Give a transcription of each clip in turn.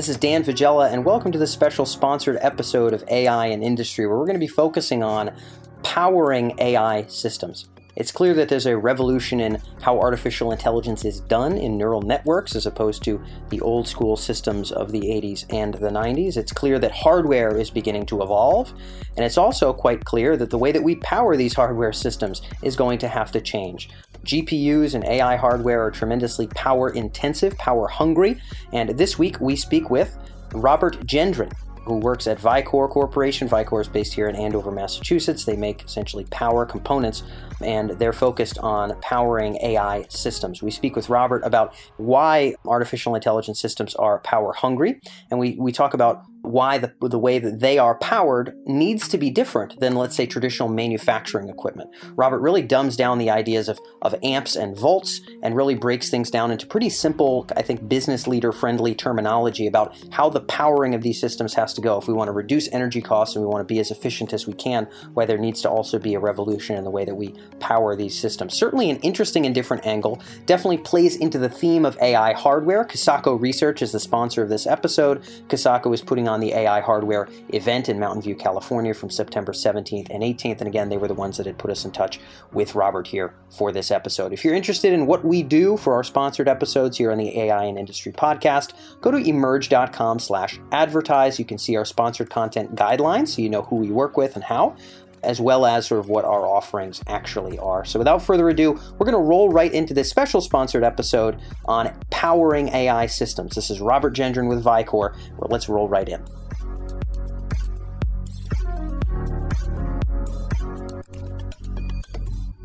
This is Dan Faggella, and welcome to this special sponsored episode of AI and Industry, where we're going to be focusing on powering AI systems. It's clear that there's a revolution in how artificial intelligence is done in neural networks as opposed to the old school systems of the 80s and the 90s. It's clear that hardware is beginning to evolve, and it's also quite clear that the way that we power these hardware systems is going to have to change. GPUs and AI hardware are tremendously power intensive, power hungry, and this week we speak with Robert Gendron, who works at Vicor Corporation. Vicor is based here in Andover, Massachusetts. They make essentially power components and they're focused on powering AI systems. We speak with Robert about why artificial intelligence systems are power hungry, and we, we talk about why the, the way that they are powered needs to be different than, let's say, traditional manufacturing equipment. Robert really dumbs down the ideas of, of amps and volts and really breaks things down into pretty simple, I think, business leader friendly terminology about how the powering of these systems has to go. If we want to reduce energy costs and we want to be as efficient as we can, why there needs to also be a revolution in the way that we power these systems. Certainly an interesting and different angle, definitely plays into the theme of AI hardware. Kisaco Research is the sponsor of this episode. Kisaco is putting on the AI hardware event in Mountain View, California from September 17th and 18th. And again, they were the ones that had put us in touch with Robert here for this episode. If you're interested in what we do for our sponsored episodes here on the AI and Industry podcast, go to emerj.com slash advertise. You can see our sponsored content guidelines so you know who we work with and how as well as sort of what our offerings actually are. So without further ado, we're going to roll right into this special sponsored episode on powering AI systems. This is Robert Gendron with Vicor. Well, let's roll right in.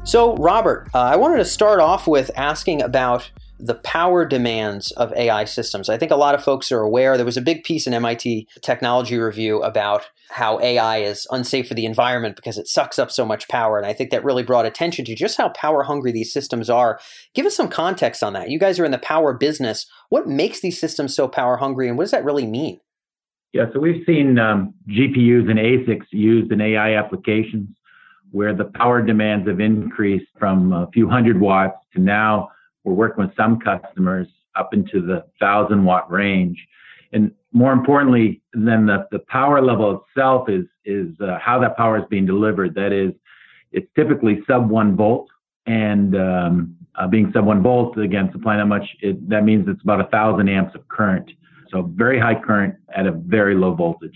So, Robert, uh, I wanted to start off with asking about the power demands of AI systems. I think a lot of folks are aware. There was a big piece in MIT Technology Review about how AI is unsafe for the environment because it sucks up so much power. And I think that really brought attention to just how power hungry these systems are. Give us some context on that. You guys are in the power business. What makes these systems so power hungry and what does that really mean? Yeah, so we've seen um, GPUs and ASICs used in AI applications where the power demands have increased from a few hundred watts to now we're working with some customers up into the thousand watt range. And more importantly than the, the power level itself is, is uh, how that power is being delivered. That is, it's typically sub one volt and um, uh, being sub one volt, again, supplying that much, it, that means it's about a thousand amps of current. So very high current at a very low voltage.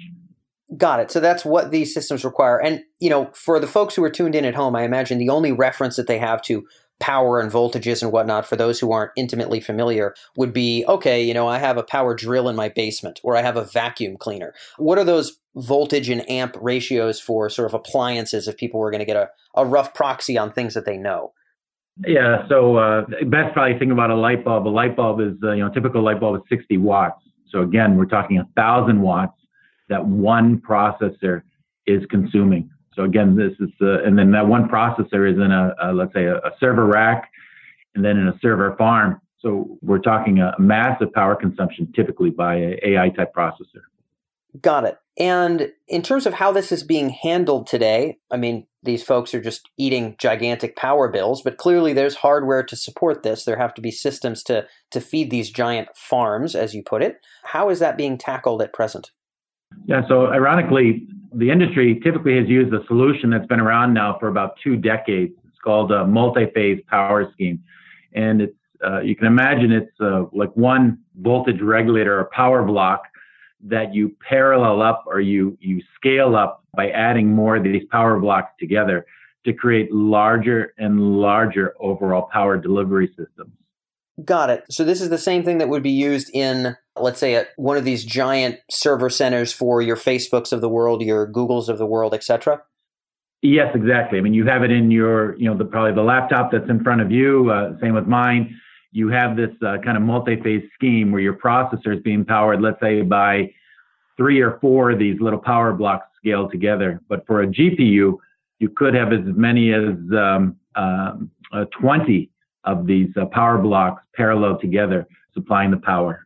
Got it. So that's what these systems require. And, you know, for the folks who are tuned in at home, I imagine the only reference that they have to power and voltages and whatnot for those who aren't intimately familiar would be okay, you know, I have a power drill in my basement or I have a vacuum cleaner. What are those voltage and amp ratios for sort of appliances if people were going to get a, a rough proxy on things that they know? Yeah, so uh, best probably think about a light bulb. A light bulb is, uh, you know, typical light bulb is 60 watts. So again, we're talking a thousand watts that one processor is consuming. So again, this is the, and then that one processor is in a, a let's say a, a, server rack, and then in a server farm. So we're talking a massive power consumption typically by a AI type processor. Got it. And in terms of how this is being handled today, I mean, these folks are just eating gigantic power bills, but clearly there's hardware to support this. There have to be systems to to feed these giant farms, as you put it. How is that being tackled at present? Yeah, so ironically, the industry typically has used a solution that's been around now for about two decades. It's called a multi-phase power scheme, and it's uh, you can imagine it's uh, like one voltage regulator or power block that you parallel up or you you scale up by adding more of these power blocks together to create larger and larger overall power delivery systems. Got it. So this is the same thing that would be used in, let's say, one of these giant server centers for your Facebooks of the world, your Googles of the world, etc. Yes, exactly. I mean, you have it in your, you know, the probably the laptop that's in front of you. Uh, same with mine. You have this uh, kind of multi-phase scheme where your processor is being powered, let's say, by three or four of these little power blocks scaled together. But for a GPU, you could have as many as um, um uh, 20 of these uh, power blocks parallel together, supplying the power.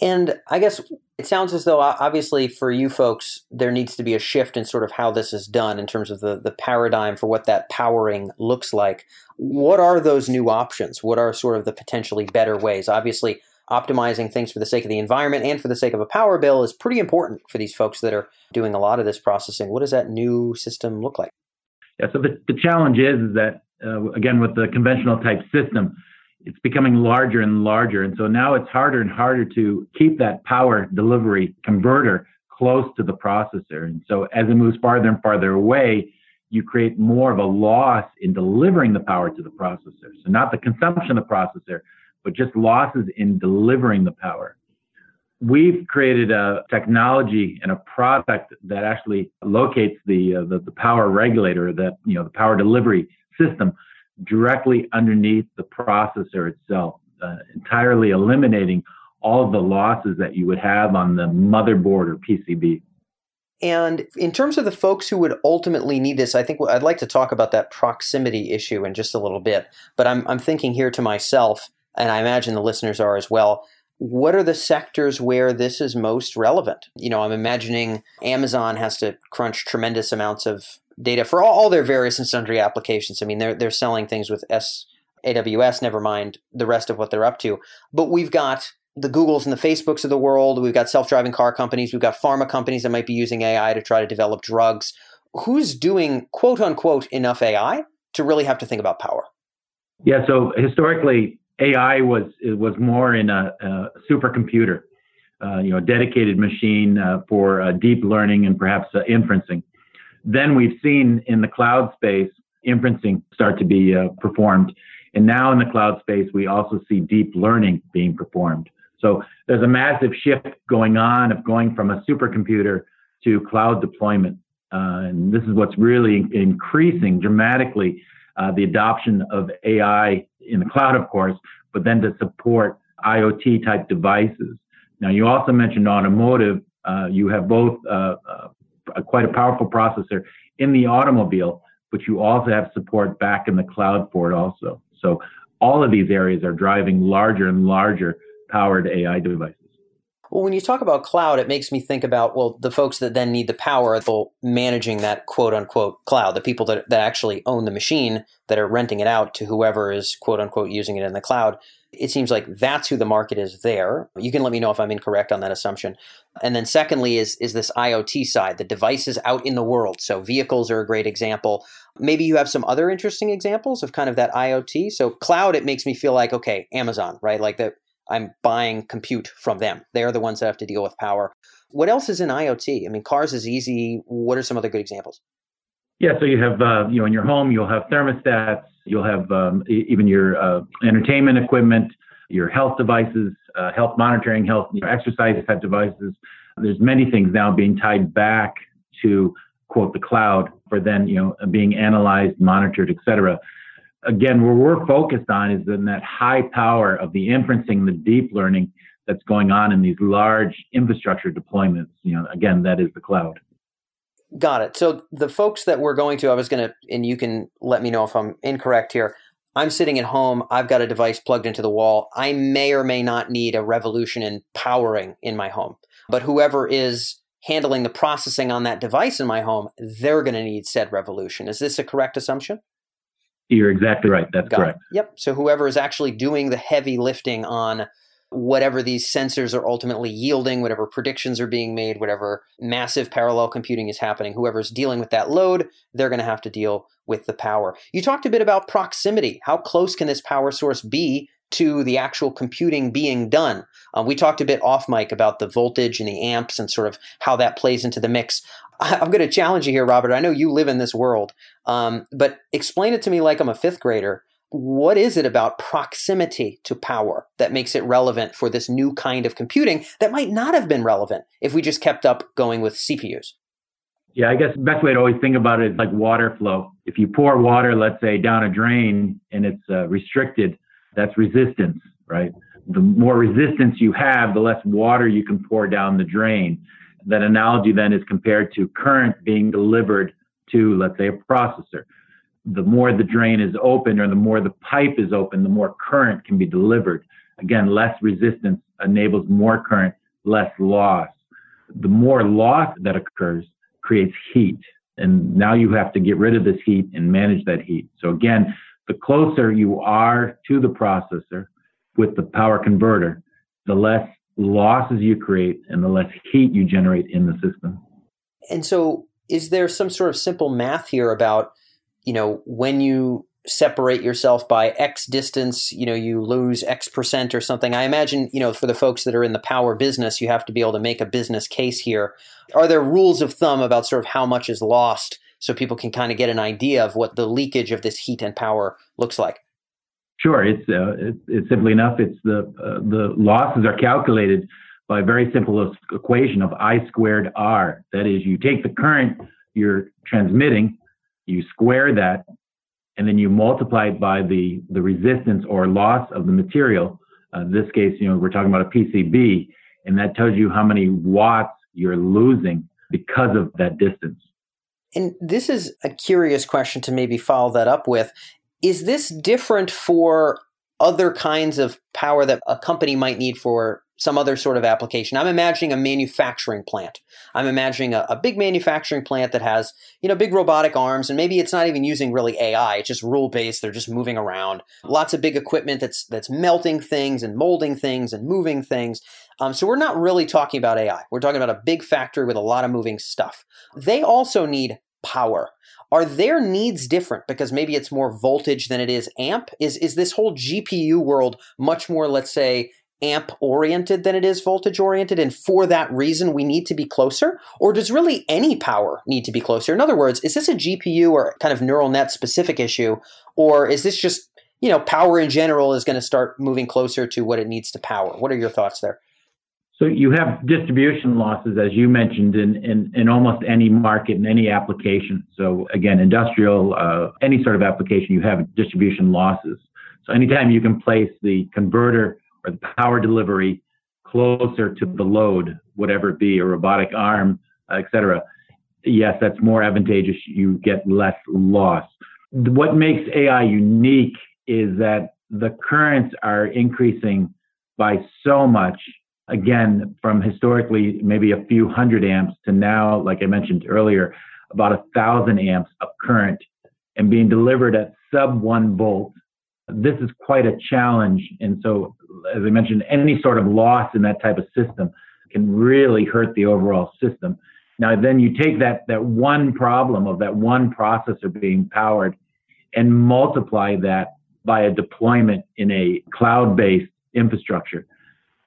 And I guess it sounds as though, obviously, for you folks, there needs to be a shift in sort of how this is done in terms of the, the paradigm for what that powering looks like. What are those new options? What are sort of the potentially better ways? Obviously, optimizing things for the sake of the environment and for the sake of a power bill is pretty important for these folks that are doing a lot of this processing. What does that new system look like? Yeah, so the, the challenge is, is that, uh, again, with the conventional type system, it's becoming larger and larger. And so now it's harder and harder to keep that power delivery converter close to the processor. And so as it moves farther and farther away, you create more of a loss in delivering the power to the processor. So not the consumption of the processor, but just losses in delivering the power. We've created a technology and a product that actually locates the, uh, the, the power regulator, that you know the power delivery system, directly underneath the processor itself, uh, entirely eliminating all of the losses that you would have on the motherboard or PCB. And in terms of the folks who would ultimately need this, I think I'd like to talk about that proximity issue in just a little bit. But I'm, I'm thinking here to myself, and I imagine the listeners are as well. What are the sectors where this is most relevant? You know, I'm imagining Amazon has to crunch tremendous amounts of data for all, all their various and sundry applications. I mean, they're they're selling things with S AWS, never mind the rest of what they're up to. But we've got the Googles and the Facebooks of the world. We've got self-driving car companies. We've got pharma companies that might be using AI to try to develop drugs. Who's doing quote unquote enough AI to really have to think about power? Yeah. So historically, AI was was more in a, a supercomputer, uh, you know, a dedicated machine uh, for uh, deep learning and perhaps uh, inferencing. Then we've seen in the cloud space inferencing start to be uh, performed. And now in the cloud space, we also see deep learning being performed. So there's a massive shift going on of going from a supercomputer to cloud deployment. Uh, and this is what's really increasing dramatically uh, the adoption of AI in the cloud, of course, but then to support IoT type devices. Now, you also mentioned automotive. Uh, you have both uh, uh, a, quite a powerful processor in the automobile, but you also have support back in the cloud for it also. So all of these areas are driving larger and larger powered AI devices. Well, when you talk about cloud, it makes me think about, well, the folks that then need the power, the managing that quote unquote cloud, the people that, that actually own the machine that are renting it out to whoever is quote unquote using it in the cloud. It seems like that's who the market is there. You can let me know if I'm incorrect on that assumption. And then secondly is is this IoT side, the devices out in the world. So vehicles are a great example. Maybe you have some other interesting examples of kind of that IoT. So cloud, it makes me feel like okay, Amazon, right? Like that I'm buying compute from them. They're the ones that have to deal with power. What else is in IoT? I mean, cars is easy. What are some other good examples? Yeah, so you have, uh, you know, in your home, you'll have thermostats, you'll have um, even your uh, entertainment equipment, your health devices, uh, health monitoring, health you know, exercise type devices. There's many things now being tied back to quote the cloud for then you know being analyzed, monitored, et cetera again, where we're focused on is in that high power of the inferencing, the deep learning that's going on in these large infrastructure deployments. You know, again, that is the cloud. Got it. So the folks that we're going to, I was going to, and you can let me know if I'm incorrect here. I'm sitting at home. I've got a device plugged into the wall. I may or may not need a revolution in powering in my home. But whoever is handling the processing on that device in my home, they're going to need said revolution. Is this a correct assumption? You're exactly right. That's Got correct. It. Yep. So whoever is actually doing the heavy lifting on whatever these sensors are ultimately yielding, whatever predictions are being made, whatever massive parallel computing is happening, whoever's dealing with that load, they're going to have to deal with the power. You talked a bit about proximity. How close can this power source be to the actual computing being done. Uh, we talked a bit off mic about the voltage and the amps and sort of how that plays into the mix. I'm going to challenge you here, Robert. I know you live in this world, um, but explain it to me like I'm a fifth grader. What is it about proximity to power that makes it relevant for this new kind of computing that might not have been relevant if we just kept up going with CPUs? Yeah, I guess the best way to always think about it is like water flow. If you pour water, let's say, down a drain and it's uh, restricted, that's resistance, right? The more resistance you have, the less water you can pour down the drain that analogy then is compared to current being delivered to, let's say, a processor. The more the drain is open or the more the pipe is open, the more current can be delivered. Again, less resistance enables more current, less loss. The more loss that occurs creates heat. And now you have to get rid of this heat and manage that heat. So again, the closer you are to the processor with the power converter, the less losses you create and the less heat you generate in the system. And so, is there some sort of simple math here about, you know, when you separate yourself by X distance, you know, you lose X percent or something. I imagine, you know, for the folks that are in the power business, you have to be able to make a business case here. Are there rules of thumb about sort of how much is lost so people can kind of get an idea of what the leakage of this heat and power looks like? Sure, it's uh, it's, it's simply enough. It's the uh, the losses are calculated by a very simple equation of I squared R. That is, you take the current you're transmitting, you square that, and then you multiply it by the the resistance or loss of the material. Uh, in this case, you know, we're talking about a PCB, and that tells you how many watts you're losing because of that distance. And this is a curious question to maybe follow that up with. Is this different for other kinds of power that a company might need for some other sort of application. I'm imagining a manufacturing plant. I'm imagining a, a, big manufacturing plant that has, you know, big robotic arms, and maybe it's not even using really AI. It's just rule based. They're just moving around. Lots of big equipment that's that's melting things and molding things and moving things. Um, so we're not really talking about AI. We're talking about a big factory with a lot of moving stuff. They also need power. Are their needs different because maybe it's more voltage than it is amp? Is is this whole GPU world much more, let's say, amp oriented than it is voltage oriented and for that reason we need to be closer or does really any power need to be closer in other words is this a gpu or kind of neural net specific issue or is this just you know power in general is going to start moving closer to what it needs to power what are your thoughts there so you have distribution losses, as you mentioned, in, in, in almost any market, in any application. So again, industrial, uh, any sort of application, you have distribution losses. So anytime you can place the converter or the power delivery closer to the load, whatever it be, a robotic arm, et cetera, yes, that's more advantageous. You get less loss. What makes AI unique is that the currents are increasing by so much again, from historically maybe a few hundred amps to now, like I mentioned earlier, about a thousand amps of current and being delivered at sub one volt. This is quite a challenge. And so, as I mentioned, any sort of loss in that type of system can really hurt the overall system. Now, then you take that, that one problem of that one processor being powered and multiply that by a deployment in a cloud based infrastructure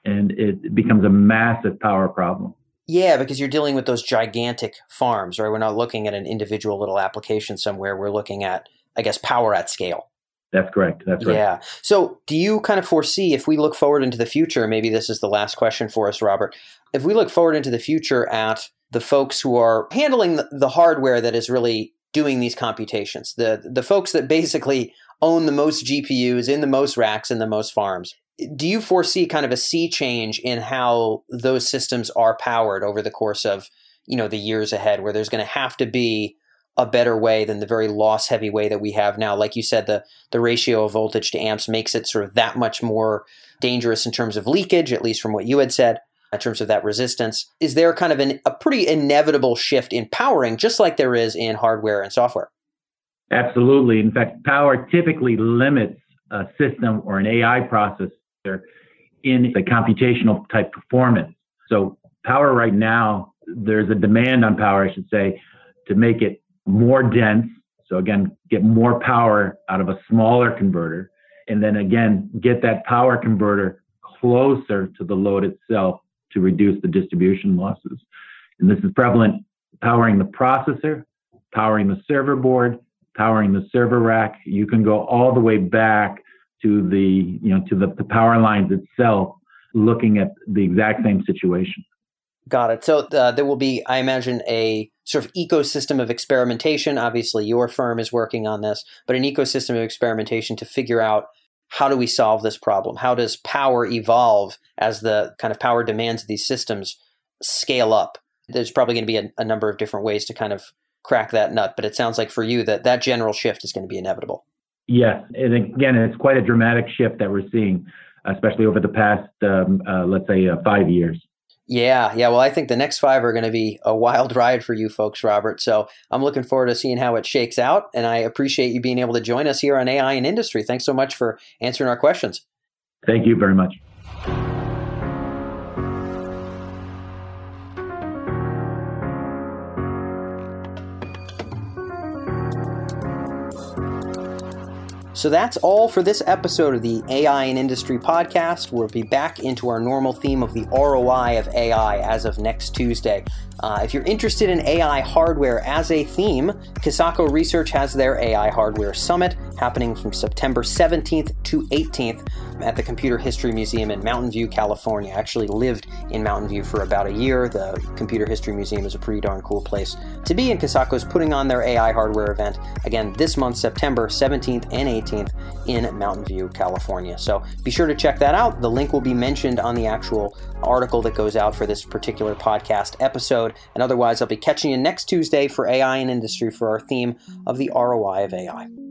and it becomes a massive power problem. Yeah, because you're dealing with those gigantic farms, right? We're not looking at an individual little application somewhere. We're looking at, I guess, power at scale. That's correct. That's right. Yeah. So, do you kind of foresee if we look forward into the future? Maybe this is the last question for us, Robert. If we look forward into the future at the folks who are handling the, hardware that is really doing these computations, the the folks that basically own the most GPUs in the most racks in the most farms do you foresee kind of a sea change in how those systems are powered over the course of you know the years ahead where there's going to have to be a better way than the very loss heavy way that we have now? Like you said the the ratio of voltage to amps makes it sort of that much more dangerous in terms of leakage at least from what you had said in terms of that resistance. Is there kind of an, a pretty inevitable shift in powering just like there is in hardware and software? Absolutely. In fact power typically limits a system or an ai process in the computational type performance. So power right now, there's a demand on power, I should say, to make it more dense. So again, get more power out of a smaller converter. And then again, get that power converter closer to the load itself to reduce the distribution losses. And this is prevalent powering the processor, powering the server board, powering the server rack. You can go all the way back to the you know to the, the power lines itself looking at the exact same situation. Got it. So uh, there will be i imagine a sort of ecosystem of experimentation. Obviously your firm is working on this but an ecosystem of experimentation to figure out how do we solve this problem? How does power evolve as the kind of power demands of these systems scale up? There's probably going to be a, a number of different ways to kind of crack that nut but it sounds like for you that that general shift is going to be inevitable Yes, and again, it's quite a dramatic shift that we're seeing, especially over the past, um, uh, let's say, uh, five years. Yeah, yeah. Well, I think the next five are going to be a wild ride for you folks, Robert. So I'm looking forward to seeing how it shakes out. And I appreciate you being able to join us here on AI and Industry. Thanks so much for answering our questions. Thank you very much. So that's all for this episode of the AI and Industry podcast. We'll be back into our normal theme of the ROI of AI as of next Tuesday. Uh, if you're interested in AI hardware as a theme, Kisaco Research has their AI Hardware Summit happening from September 17th to 18th at the Computer History Museum in Mountain View, California. I actually lived in Mountain View for about a year. The Computer History Museum is a pretty darn cool place to be, and is putting on their AI hardware event again this month, September 17th and 18th in Mountain View, California. So be sure to check that out. The link will be mentioned on the actual article that goes out for this particular podcast episode. And otherwise, I'll be catching you next Tuesday for AI and Industry for our theme of the ROI of AI.